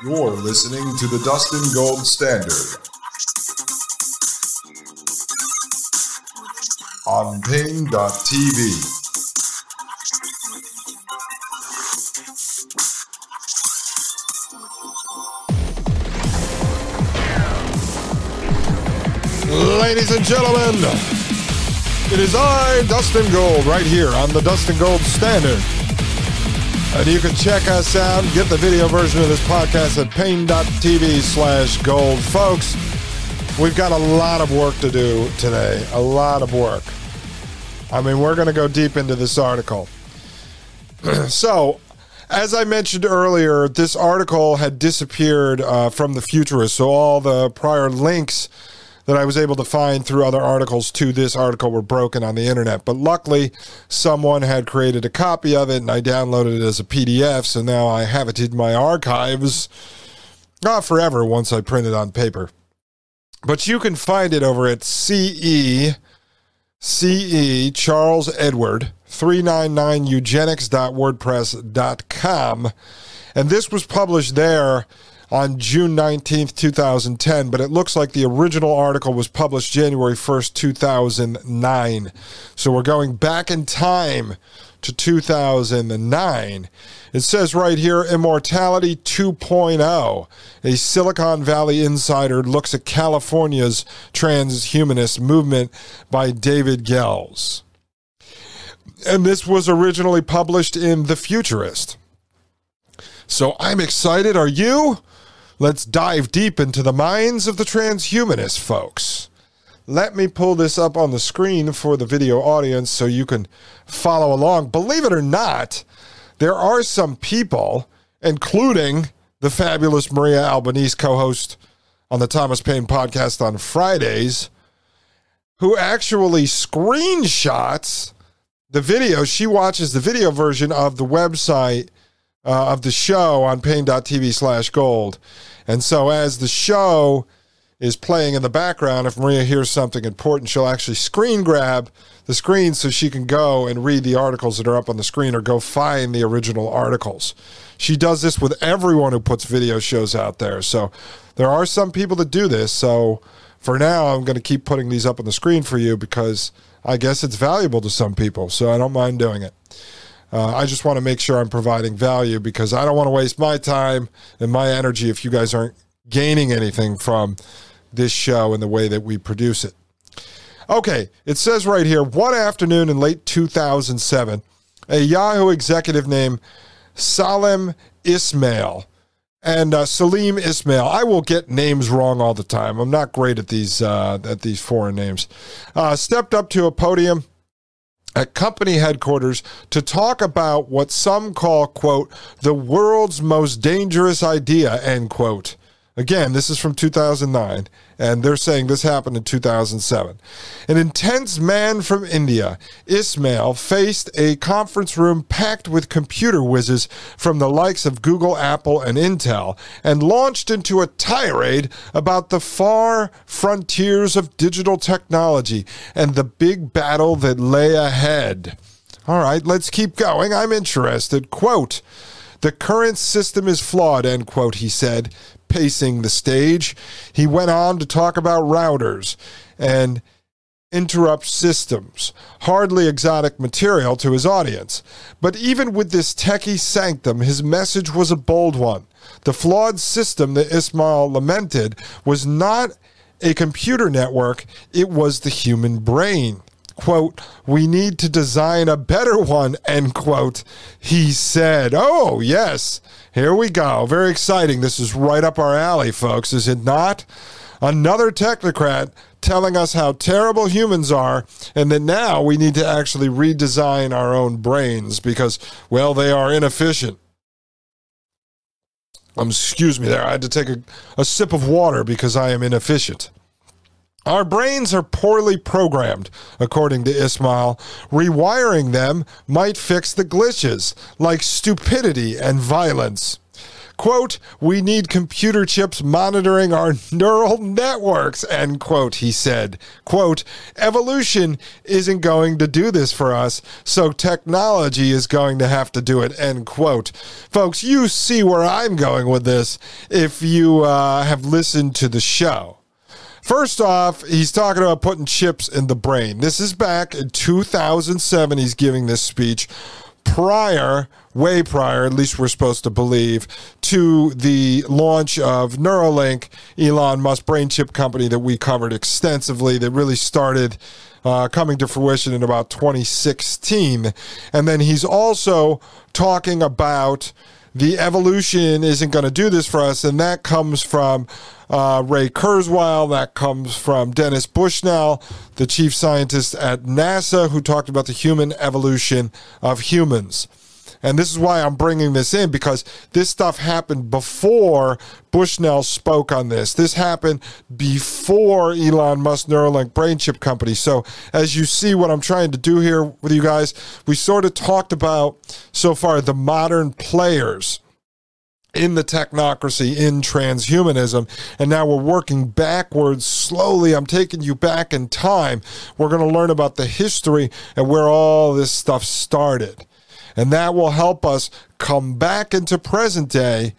You're listening to the Dustin Gold Standard on Paine.tv. Ladies and gentlemen, it is I, Dustin Gold, right here on the Dustin Gold Standard. And you can check us out and get the video version of this podcast at paine.tv slash gold. Folks, we've got a lot of work to do today. A lot of work. I mean, we're going to go deep into this article. so, as I mentioned earlier, this article had disappeared uh, from the Futurist. So, all the prior links that I was able to find through other articles to this article were broken on the internet. But luckily, someone had created a copy of it and I downloaded it as a PDF. So now I have it in my archives. Not forever once I print it on paper. But you can find it over at CE, CE Charles Edward 399 eugenics.wordpress.com. And this was published there on June 19th, 2010, but it looks like the original article was published January 1st, 2009. So we're going back in time to 2009. It says right here Immortality 2.0. A Silicon Valley insider looks at California's transhumanist movement by David Gelles. And this was originally published in The Futurist. So I'm excited. Are you? Let's dive deep into the minds of the transhumanist folks. Let me pull this up on the screen for the video audience so you can follow along. Believe it or not, there are some people, including the fabulous Maria Albanese, co host on the Thomas Paine podcast on Fridays, who actually screenshots the video. She watches the video version of the website uh, of the show on paine.tv slash gold. And so as the show is playing in the background, if Maria hears something important, she'll actually screen grab the screen so she can go and read the articles that are up on the screen or go find the original articles. She does this with everyone who puts video shows out there. So there are some people that do this. So for now, I'm going to keep putting these up on the screen for you because I guess it's valuable to some people. So I don't mind doing it. Uh, I just want to make sure I'm providing value because I don't want to waste my time and my energy if you guys aren't gaining anything from this show and the way that we produce it. Okay, it says right here one afternoon in late 2007, a Yahoo executive named Salim Ismail and uh, Salim Ismail. I will get names wrong all the time. I'm not great at these uh, at these foreign names. Uh, stepped up to a podium at company headquarters to talk about what some call, quote, the world's most dangerous idea, end quote. Again, this is from 2009, and they're saying this happened in 2007. An intense man from India, Ismail, faced a conference room packed with computer whizzes from the likes of Google, Apple, and Intel, and launched into a tirade about the far frontiers of digital technology and the big battle that lay ahead. All right, let's keep going. I'm interested. Quote, the current system is flawed, end quote, he said pacing the stage. He went on to talk about routers and interrupt systems. Hardly exotic material to his audience. But even with this techie sanctum, his message was a bold one. The flawed system that Ismail lamented was not a computer network, it was the human brain. Quote, we need to design a better one, end quote. He said, Oh, yes, here we go. Very exciting. This is right up our alley, folks, is it not? Another technocrat telling us how terrible humans are and that now we need to actually redesign our own brains because, well, they are inefficient. Um, excuse me there. I had to take a, a sip of water because I am inefficient. Our brains are poorly programmed, according to Ismail. Rewiring them might fix the glitches, like stupidity and violence. Quote, we need computer chips monitoring our neural networks, end quote, he said. Quote, evolution isn't going to do this for us, so technology is going to have to do it, end quote. Folks, you see where I'm going with this if you uh, have listened to the show. First off, he's talking about putting chips in the brain. This is back in 2007. He's giving this speech prior, way prior, at least we're supposed to believe, to the launch of Neuralink, Elon Musk brain chip company that we covered extensively, that really started uh, coming to fruition in about 2016. And then he's also talking about the evolution isn't going to do this for us, and that comes from uh, Ray Kurzweil, that comes from Dennis Bushnell, the chief scientist at NASA, who talked about the human evolution of humans. And this is why I'm bringing this in because this stuff happened before Bushnell spoke on this. This happened before Elon Musk Neuralink brain chip company. So, as you see, what I'm trying to do here with you guys, we sort of talked about so far the modern players in the technocracy, in transhumanism. And now we're working backwards slowly. I'm taking you back in time. We're going to learn about the history and where all this stuff started. And that will help us come back into present day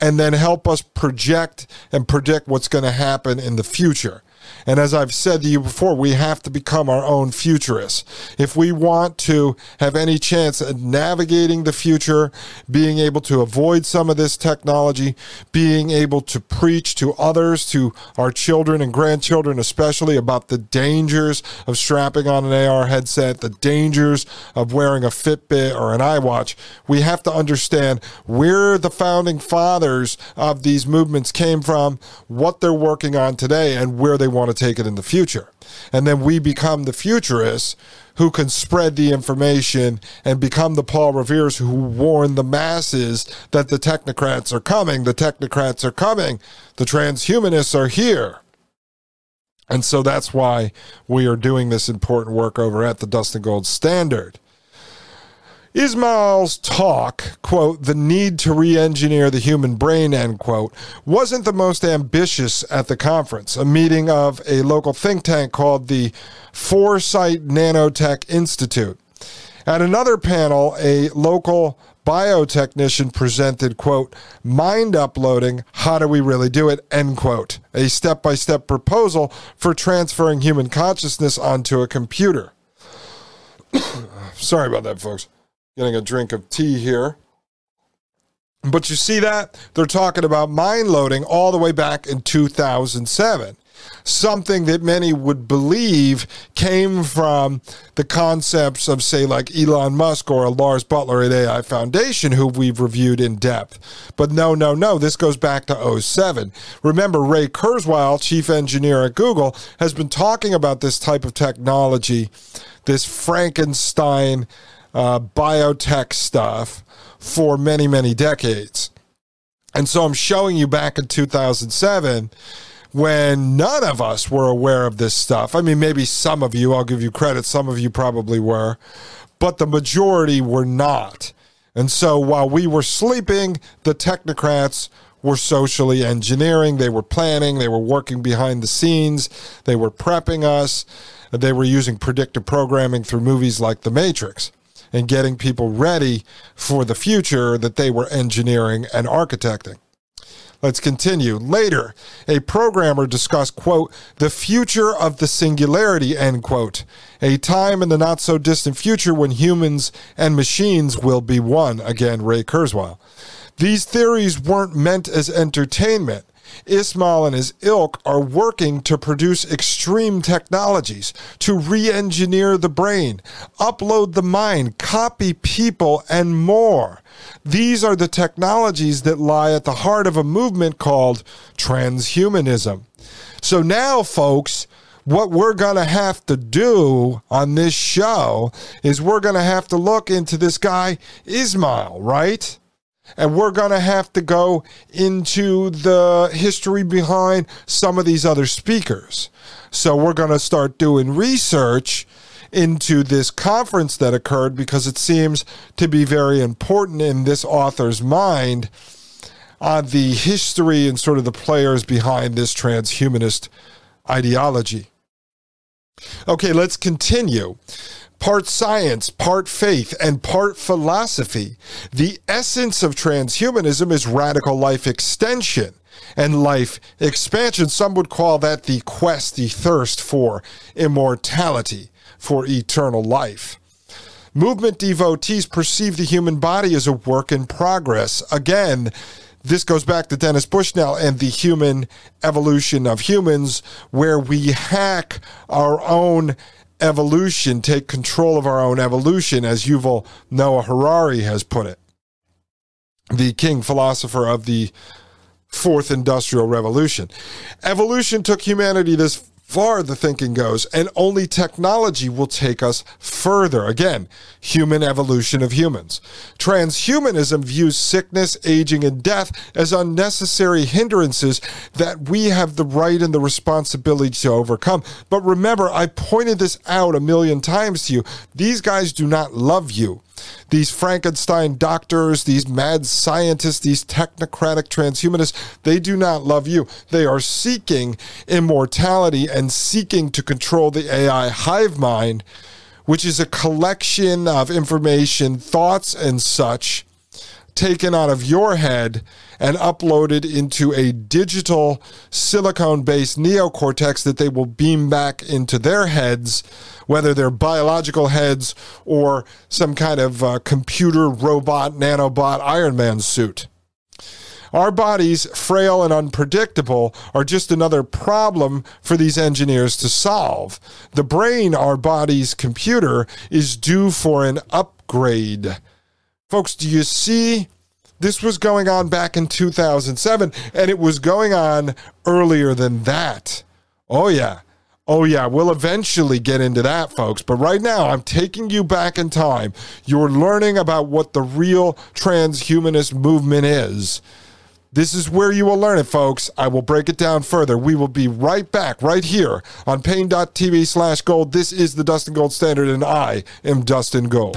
and then help us project and predict what's going to happen in the future. And as I've said to you before, we have to become our own futurists. If we want to have any chance at navigating the future, being able to avoid some of this technology, being able to preach to others, to our children and grandchildren especially, about the dangers of strapping on an AR headset, the dangers of wearing a Fitbit or an iWatch, we have to understand where the founding fathers of these movements came from, what they're working on today, and where they want to take it in the future. And then we become the futurists who can spread the information and become the Paul Revere's who warn the masses that the technocrats are coming, the technocrats are coming, the transhumanists are here. And so that's why we are doing this important work over at the Dustin Gold Standard. Ismail's talk, quote, the need to re engineer the human brain, end quote, wasn't the most ambitious at the conference, a meeting of a local think tank called the Foresight Nanotech Institute. At another panel, a local biotechnician presented, quote, mind uploading, how do we really do it, end quote, a step by step proposal for transferring human consciousness onto a computer. Sorry about that, folks getting a drink of tea here. But you see that? They're talking about mind loading all the way back in 2007. Something that many would believe came from the concepts of, say, like Elon Musk or a Lars Buttler at AI Foundation, who we've reviewed in depth. But no, no, no, this goes back to 07. Remember, Ray Kurzweil, chief engineer at Google, has been talking about this type of technology, this Frankenstein uh, biotech stuff for many, many decades. And so I'm showing you back in 2007 when none of us were aware of this stuff. I mean, maybe some of you, I'll give you credit, some of you probably were, but the majority were not. And so while we were sleeping, the technocrats were socially engineering, they were planning, they were working behind the scenes, they were prepping us, they were using predictive programming through movies like The Matrix and getting people ready for the future that they were engineering and architecting. Let's continue. Later, a programmer discussed, quote, the future of the singularity, end quote, a time in the not so distant future when humans and machines will be one. Again, Ray Kurzweil. These theories weren't meant as entertainment. Ismail and his ilk are working to produce extreme technologies, to re engineer the brain, upload the mind, copy people, and more. These are the technologies that lie at the heart of a movement called transhumanism. So now, folks, what we're going to have to do on this show is we're going to have to look into this guy, Ismail, right? And we're going to have to go into the history behind some of these other speakers. So we're going to start doing research into this conference that occurred because it seems to be very important in this author's mind on the history and sort of the players behind this transhumanist ideology. Okay, let's continue part science, part faith, and part philosophy. The essence of transhumanism is radical life extension and life expansion. Some would call that the quest, the thirst for immortality, for eternal life. Movement devotees perceive the human body as a work in progress. Again, this goes back to Dennis Bushnell and the human evolution of humans, where we hack our own evolution, take control of our own evolution, as Yuval Noah Harari has put it, the king philosopher of the fourth industrial revolution. Evolution took humanity this far the thinking goes, and only technology will take us further. Again, human evolution of humans. Transhumanism views sickness, aging, and death as unnecessary hindrances that we have the right and the responsibility to overcome. But remember, I pointed this out a million times to you. These guys do not love you these Frankenstein doctors, these mad scientists, these technocratic transhumanists, they do not love you. They are seeking immortality and seeking to control the AI hive mind, which is a collection of information, thoughts, and such taken out of your head and uploaded into a digital silicone based neocortex that they will beam back into their heads, whether they're biological heads or some kind of uh, computer robot, nanobot Iron Man suit. Our bodies, frail and unpredictable, are just another problem for these engineers to solve. The brain, our body's computer, is due for an upgrade. Folks, do you see? This was going on back in 2007, and it was going on earlier than that. Oh, yeah. Oh, yeah. We'll eventually get into that, folks. But right now, I'm taking you back in time. You're learning about what the real transhumanist movement is. This is where you will learn it, folks. I will break it down further. We will be right back, right here on paine.tv slash gold. This is the Dustin Gold Standard, and I am Dustin Gold.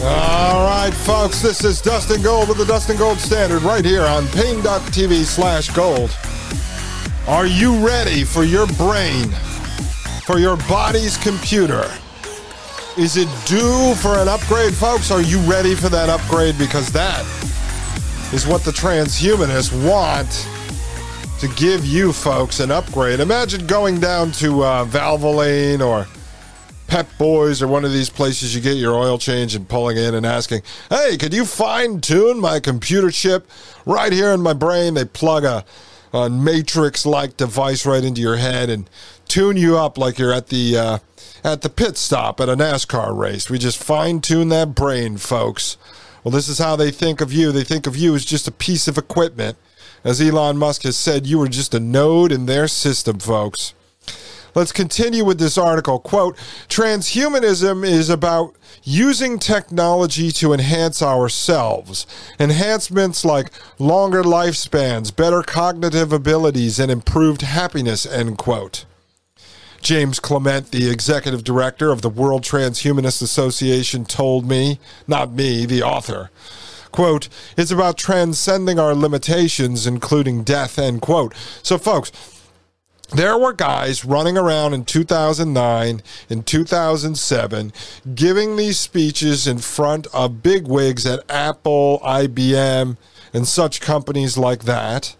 All right, folks, this is Dustin Gold with the Dustin Gold Standard right here on paine.tv slash gold. Are you ready for your brain, for your body's computer? Is it due for an upgrade, folks? Are you ready for that upgrade? Because that is what the transhumanists want to give you folks an upgrade. Imagine going down to uh, Valvoline or Pep Boys or one of these places you get your oil change and pulling in and asking, hey, could you fine tune my computer chip right here in my brain? They plug a, a matrix like device right into your head and tune you up like you're at the uh, at the pit stop at a NASCAR race. We just fine tune that brain, folks. Well, this is how they think of you. They think of you as just a piece of equipment. As Elon Musk has said, you are just a node in their system, folks. Let's continue with this article. Quote Transhumanism is about using technology to enhance ourselves. Enhancements like longer lifespans, better cognitive abilities, and improved happiness. End quote. James Clement, the executive director of the World Transhumanist Association, told me, not me, the author. Quote, it's about transcending our limitations, including death, end quote. So, folks, there were guys running around in 2009, in 2007, giving these speeches in front of bigwigs at Apple, IBM, and such companies like that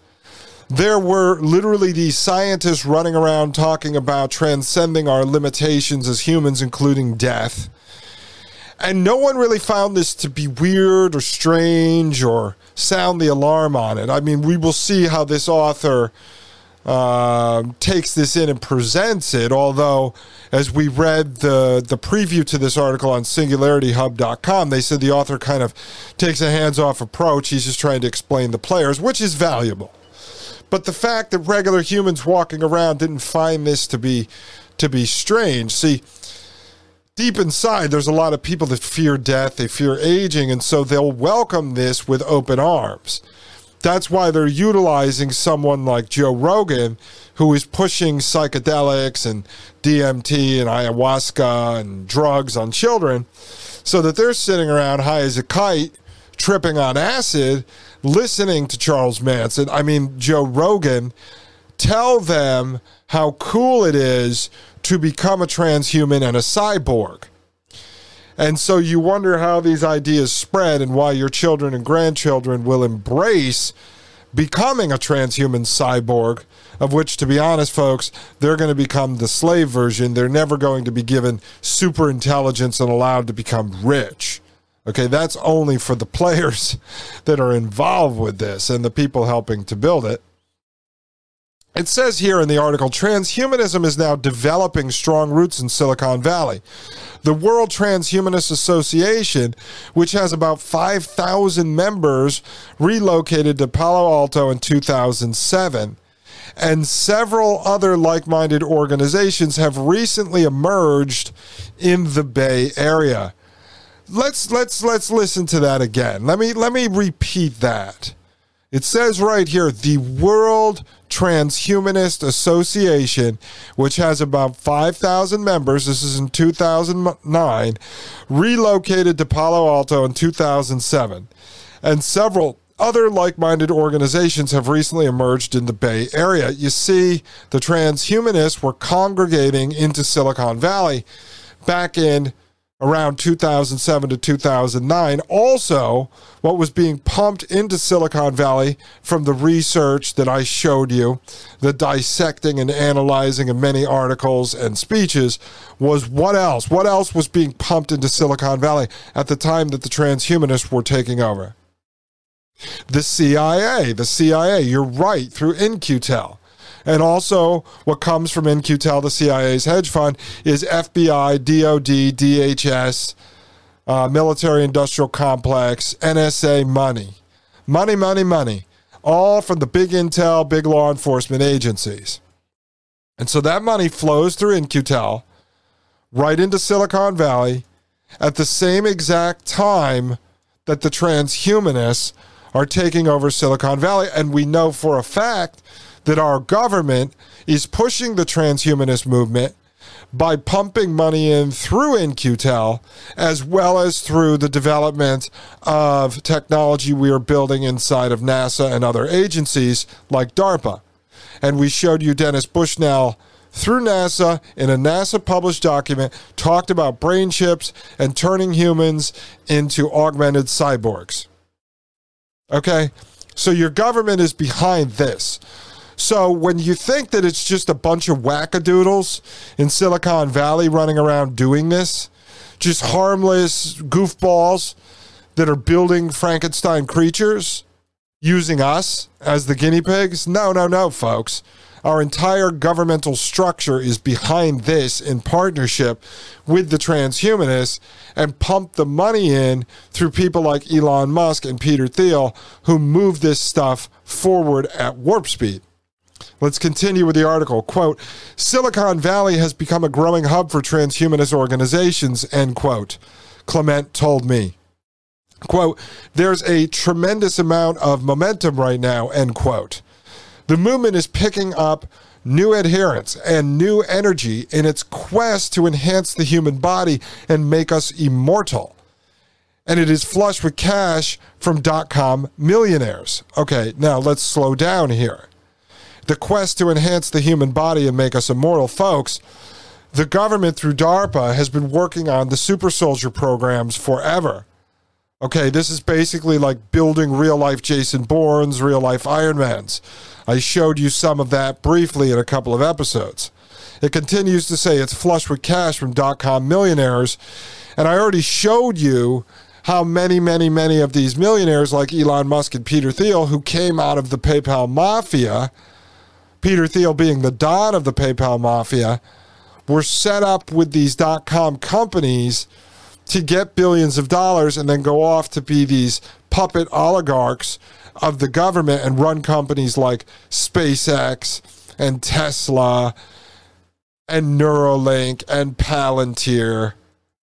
there were literally these scientists running around talking about transcending our limitations as humans, including death. And no one really found this to be weird or strange or sound the alarm on it. I mean, we will see how this author uh, takes this in and presents it. Although, as we read the the preview to this article on SingularityHub.com, they said the author kind of takes a hands off approach. He's just trying to explain the players, which is valuable. But the fact that regular humans walking around didn't find this to be to be strange. See, deep inside there's a lot of people that fear death, they fear aging, and so they'll welcome this with open arms. That's why they're utilizing someone like Joe Rogan, who is pushing psychedelics and DMT and ayahuasca and drugs on children, so that they're sitting around high as a kite, tripping on acid, listening to Charles Manson, I mean, Joe Rogan, tell them how cool it is to become a transhuman and a cyborg. And so you wonder how these ideas spread and why your children and grandchildren will embrace becoming a transhuman cyborg, of which, to be honest, folks, they're going to become the slave version. They're never going to be given super intelligence and allowed to become rich. Okay, that's only for the players that are involved with this and the people helping to build it. It says here in the article transhumanism is now developing strong roots in Silicon Valley. The World Transhumanist Association, which has about 5,000 members, relocated to Palo Alto in 2007 and several other like minded organizations have recently emerged in the Bay Area let's let's let's listen to that again. Let me let me repeat that. It says right here the World Transhumanist Association, which has about 5,000 members, this is in 2009, relocated to Palo Alto in 2007. And several other like minded organizations have recently emerged in the Bay Area. You see, the transhumanists were congregating into Silicon Valley back in around 2007 to 2009. Also, what was being pumped into Silicon Valley from the research that I showed you, the dissecting and analyzing of many articles and speeches, was what else? What else was being pumped into Silicon Valley at the time that the transhumanists were taking over? The CIA, the CIA, you're right, through In-Q-Tel. And also, what comes from In-Q-Tel, the CIA's hedge fund, is FBI, DOD, DHS, uh, military industrial complex, NSA money. Money, money, money. All from the big intel, big law enforcement agencies. And so that money flows through In-Q-Tel right into Silicon Valley at the same exact time that the transhumanists are taking over Silicon Valley. And we know for a fact that our government is pushing the transhumanist movement by pumping money in through In-Q-Tel as well as through the development of technology we are building inside of NASA and other agencies like DARPA. And we showed you Dennis Bushnell through NASA in a NASA published document talked about brain chips and turning humans into augmented cyborgs. Okay? So your government is behind this. So when you think that it's just a bunch of wackadoodles in Silicon Valley running around doing this, just harmless goofballs that are building Frankenstein creatures using us as the guinea pigs, no, no, no, folks. Our entire governmental structure is behind this in partnership with the transhumanists and pump the money in through people like Elon Musk and Peter Thiel who move this stuff forward at warp speed. Let's continue with the article. Quote, Silicon Valley has become a growing hub for transhumanist organizations, end quote. Clement told me. Quote, there's a tremendous amount of momentum right now, end quote. The movement is picking up new adherents and new energy in its quest to enhance the human body and make us immortal. And it is flush with cash from dot com millionaires. Okay, now let's slow down here the quest to enhance the human body and make us immortal, folks, the government through DARPA has been working on the super soldier programs forever. Okay, this is basically like building real life Jason Bournes, real life Ironmans. I showed you some of that briefly in a couple of episodes. It continues to say it's flush with cash from dot com millionaires. And I already showed you how many, many, many of these millionaires, like Elon Musk and Peter Thiel, who came out of the PayPal mafia, Peter Thiel being the don of the PayPal mafia, were set up with these dot com companies to get billions of dollars and then go off to be these puppet oligarchs of the government and run companies like SpaceX and Tesla and Neuralink and Palantir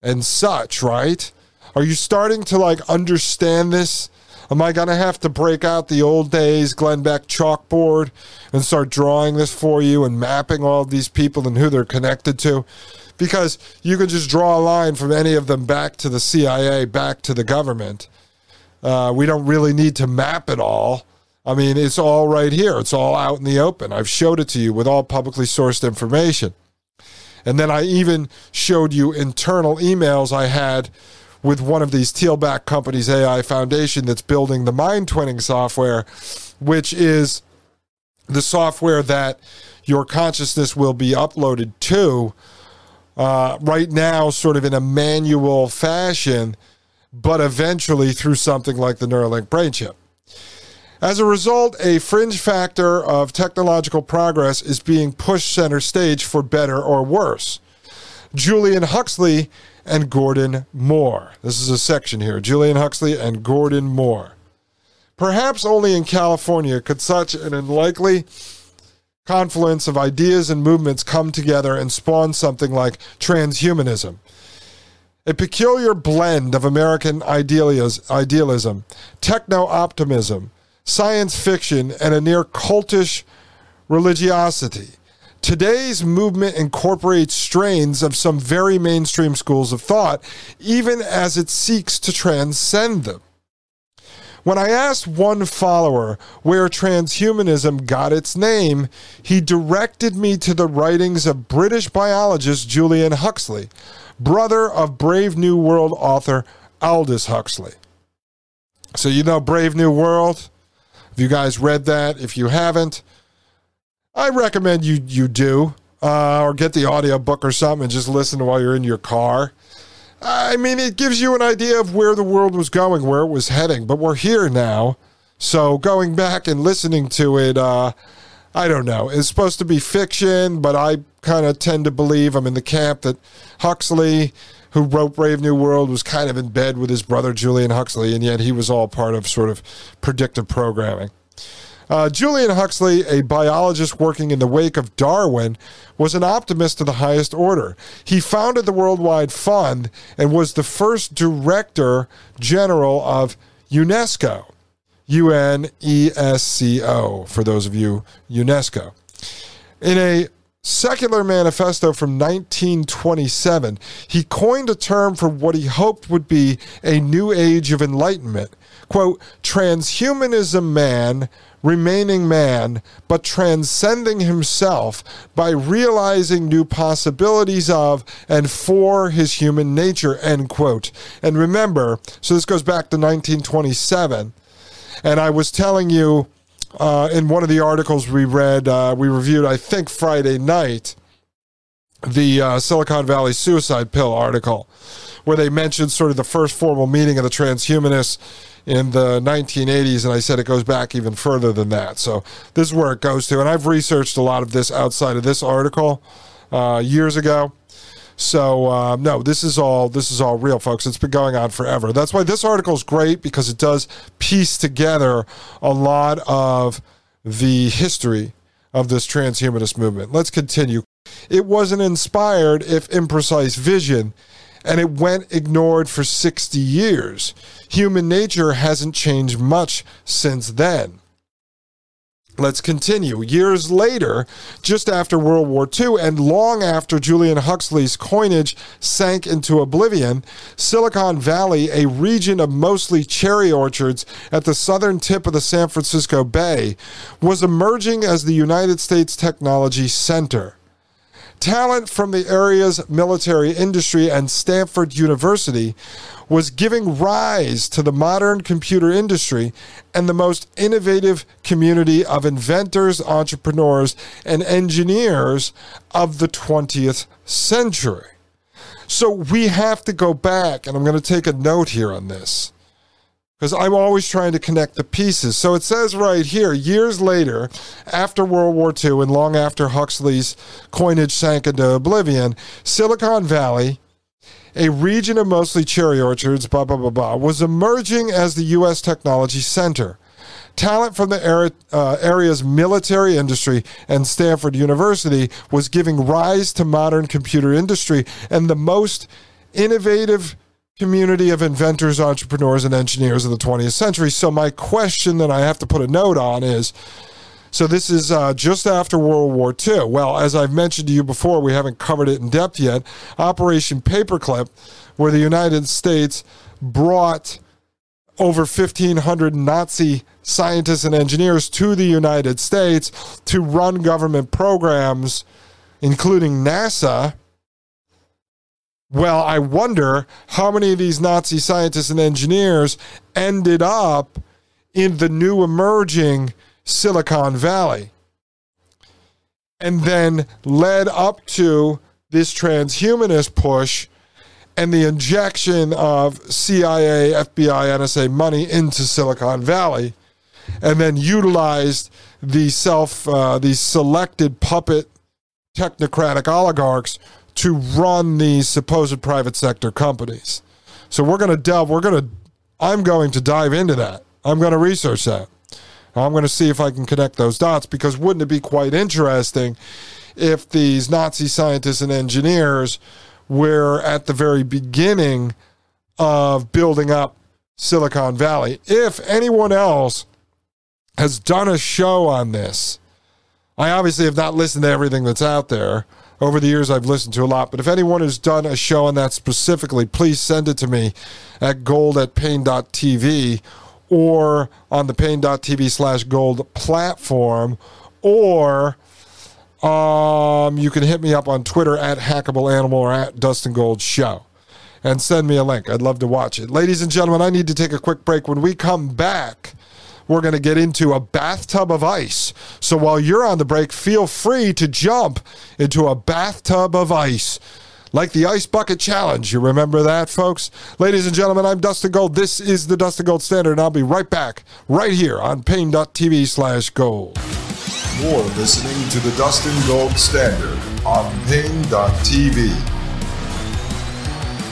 and such, right? Are you starting to like understand this? Am I going to have to break out the old days Glenn Beck chalkboard and start drawing this for you and mapping all these people and who they're connected to? Because you can just draw a line from any of them back to the CIA, back to the government. Uh, we don't really need to map it all. I mean, it's all right here. It's all out in the open. I've showed it to you with all publicly sourced information. And then I even showed you internal emails I had with one of these Thiel-backed companies, AI Foundation, that's building the mind twinning software, which is the software that your consciousness will be uploaded to uh, right now, sort of in a manual fashion, but eventually through something like the Neuralink brain chip. As a result, a fringe factor of technological progress is being pushed center stage for better or worse. Julian Huxley and Gordon Moore. This is a section here Julian Huxley and Gordon Moore. Perhaps only in California could such an unlikely confluence of ideas and movements come together and spawn something like transhumanism. A peculiar blend of American idealism, techno optimism, science fiction, and a near cultish religiosity. Today's movement incorporates strains of some very mainstream schools of thought, even as it seeks to transcend them. When I asked one follower where transhumanism got its name, he directed me to the writings of British biologist Julian Huxley, brother of Brave New World author Aldous Huxley. So, you know Brave New World? Have you guys read that? If you haven't, I recommend you you do, uh, or get the audio book or something and just listen while you're in your car. I mean, it gives you an idea of where the world was going, where it was heading. But we're here now, so going back and listening to it, uh, I don't know. It's supposed to be fiction, but I kind of tend to believe I'm in the camp that Huxley, who wrote Brave New World, was kind of in bed with his brother Julian Huxley, and yet he was all part of sort of predictive programming. Uh, Julian Huxley, a biologist working in the wake of Darwin, was an optimist to the highest order. He founded the Worldwide Fund and was the first director general of UNESCO. U N E S C O, for those of you, UNESCO. In a secular manifesto from 1927, he coined a term for what he hoped would be a new age of enlightenment. Quote, transhumanism man remaining man, but transcending himself by realizing new possibilities of and for his human nature, end quote. And remember, so this goes back to 1927, and I was telling you uh, in one of the articles we read, uh, we reviewed, I think Friday night, the uh, Silicon Valley suicide pill article, where they mentioned sort of the first formal meeting of the transhumanists in the 1980s, and I said it goes back even further than that. So this is where it goes to, and I've researched a lot of this outside of this article uh, years ago. So uh, no, this is all this is all real, folks. It's been going on forever. That's why this article is great because it does piece together a lot of the history of this transhumanist movement. Let's continue. It wasn't inspired, if imprecise, vision, and it went ignored for 60 years. Human nature hasn't changed much since then. Let's continue. Years later, just after World War II and long after Julian Huxley's coinage sank into oblivion, Silicon Valley, a region of mostly cherry orchards at the southern tip of the San Francisco Bay, was emerging as the United States technology center. Talent from the area's military industry and Stanford University was giving rise to the modern computer industry and the most innovative community of inventors, entrepreneurs, and engineers of the 20th century. So we have to go back, and I'm going to take a note here on this because I'm always trying to connect the pieces. So it says right here, years later, after World War II and long after Huxley's coinage sank into oblivion, Silicon Valley, a region of mostly cherry orchards, blah, blah, blah, blah, was emerging as the U.S. technology center. Talent from the uh, area's military industry and Stanford University was giving rise to modern computer industry and the most innovative community of inventors, entrepreneurs, and engineers of the 20th century. So, my question that I have to put a note on is so, this is uh, just after World War II. Well, as I've mentioned to you before, we haven't covered it in depth yet. Operation Paperclip, where the United States brought over 1,500 Nazi scientists and engineers to the United States to run government programs, including NASA well, I wonder how many of these Nazi scientists and engineers ended up in the new emerging Silicon Valley and then led up to this transhumanist push and the injection of CIA, FBI, NSA money into Silicon Valley, and then utilized the self, uh, these selected puppet technocratic oligarchs to run these supposed private sector companies. So we're going to delve, we're going to, I'm going to dive into that. I'm going to research that. I'm going to see if I can connect those dots because wouldn't it be quite interesting if these Nazi scientists and engineers were at the very beginning of building up Silicon Valley? If anyone else has done a show on this, I obviously have not listened to everything that's out there over the years I've listened to a lot. But if anyone has done a show on that specifically, please send it to me at gold at paine.tv or on the paine.tv slash gold platform or um, you can hit me up on Twitter at Hackable Animal or at Dustin Gold Show and send me a link. I'd love to watch it. Ladies and gentlemen, I need to take a quick break. When we come back, we're going to get into a bathtub of ice. So while you're on the break, feel free to jump into a bathtub of ice. Like the Ice Bucket Challenge. You remember that, folks? Ladies and gentlemen, I'm Dustin Gold. This is the Dustin Gold Standard, and I'll be right back right here on paine.tv slash gold. You're listening to the Dustin Gold Standard on paine.tv.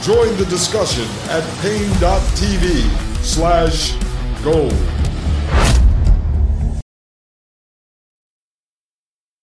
Join the discussion at paine.tv slash gold.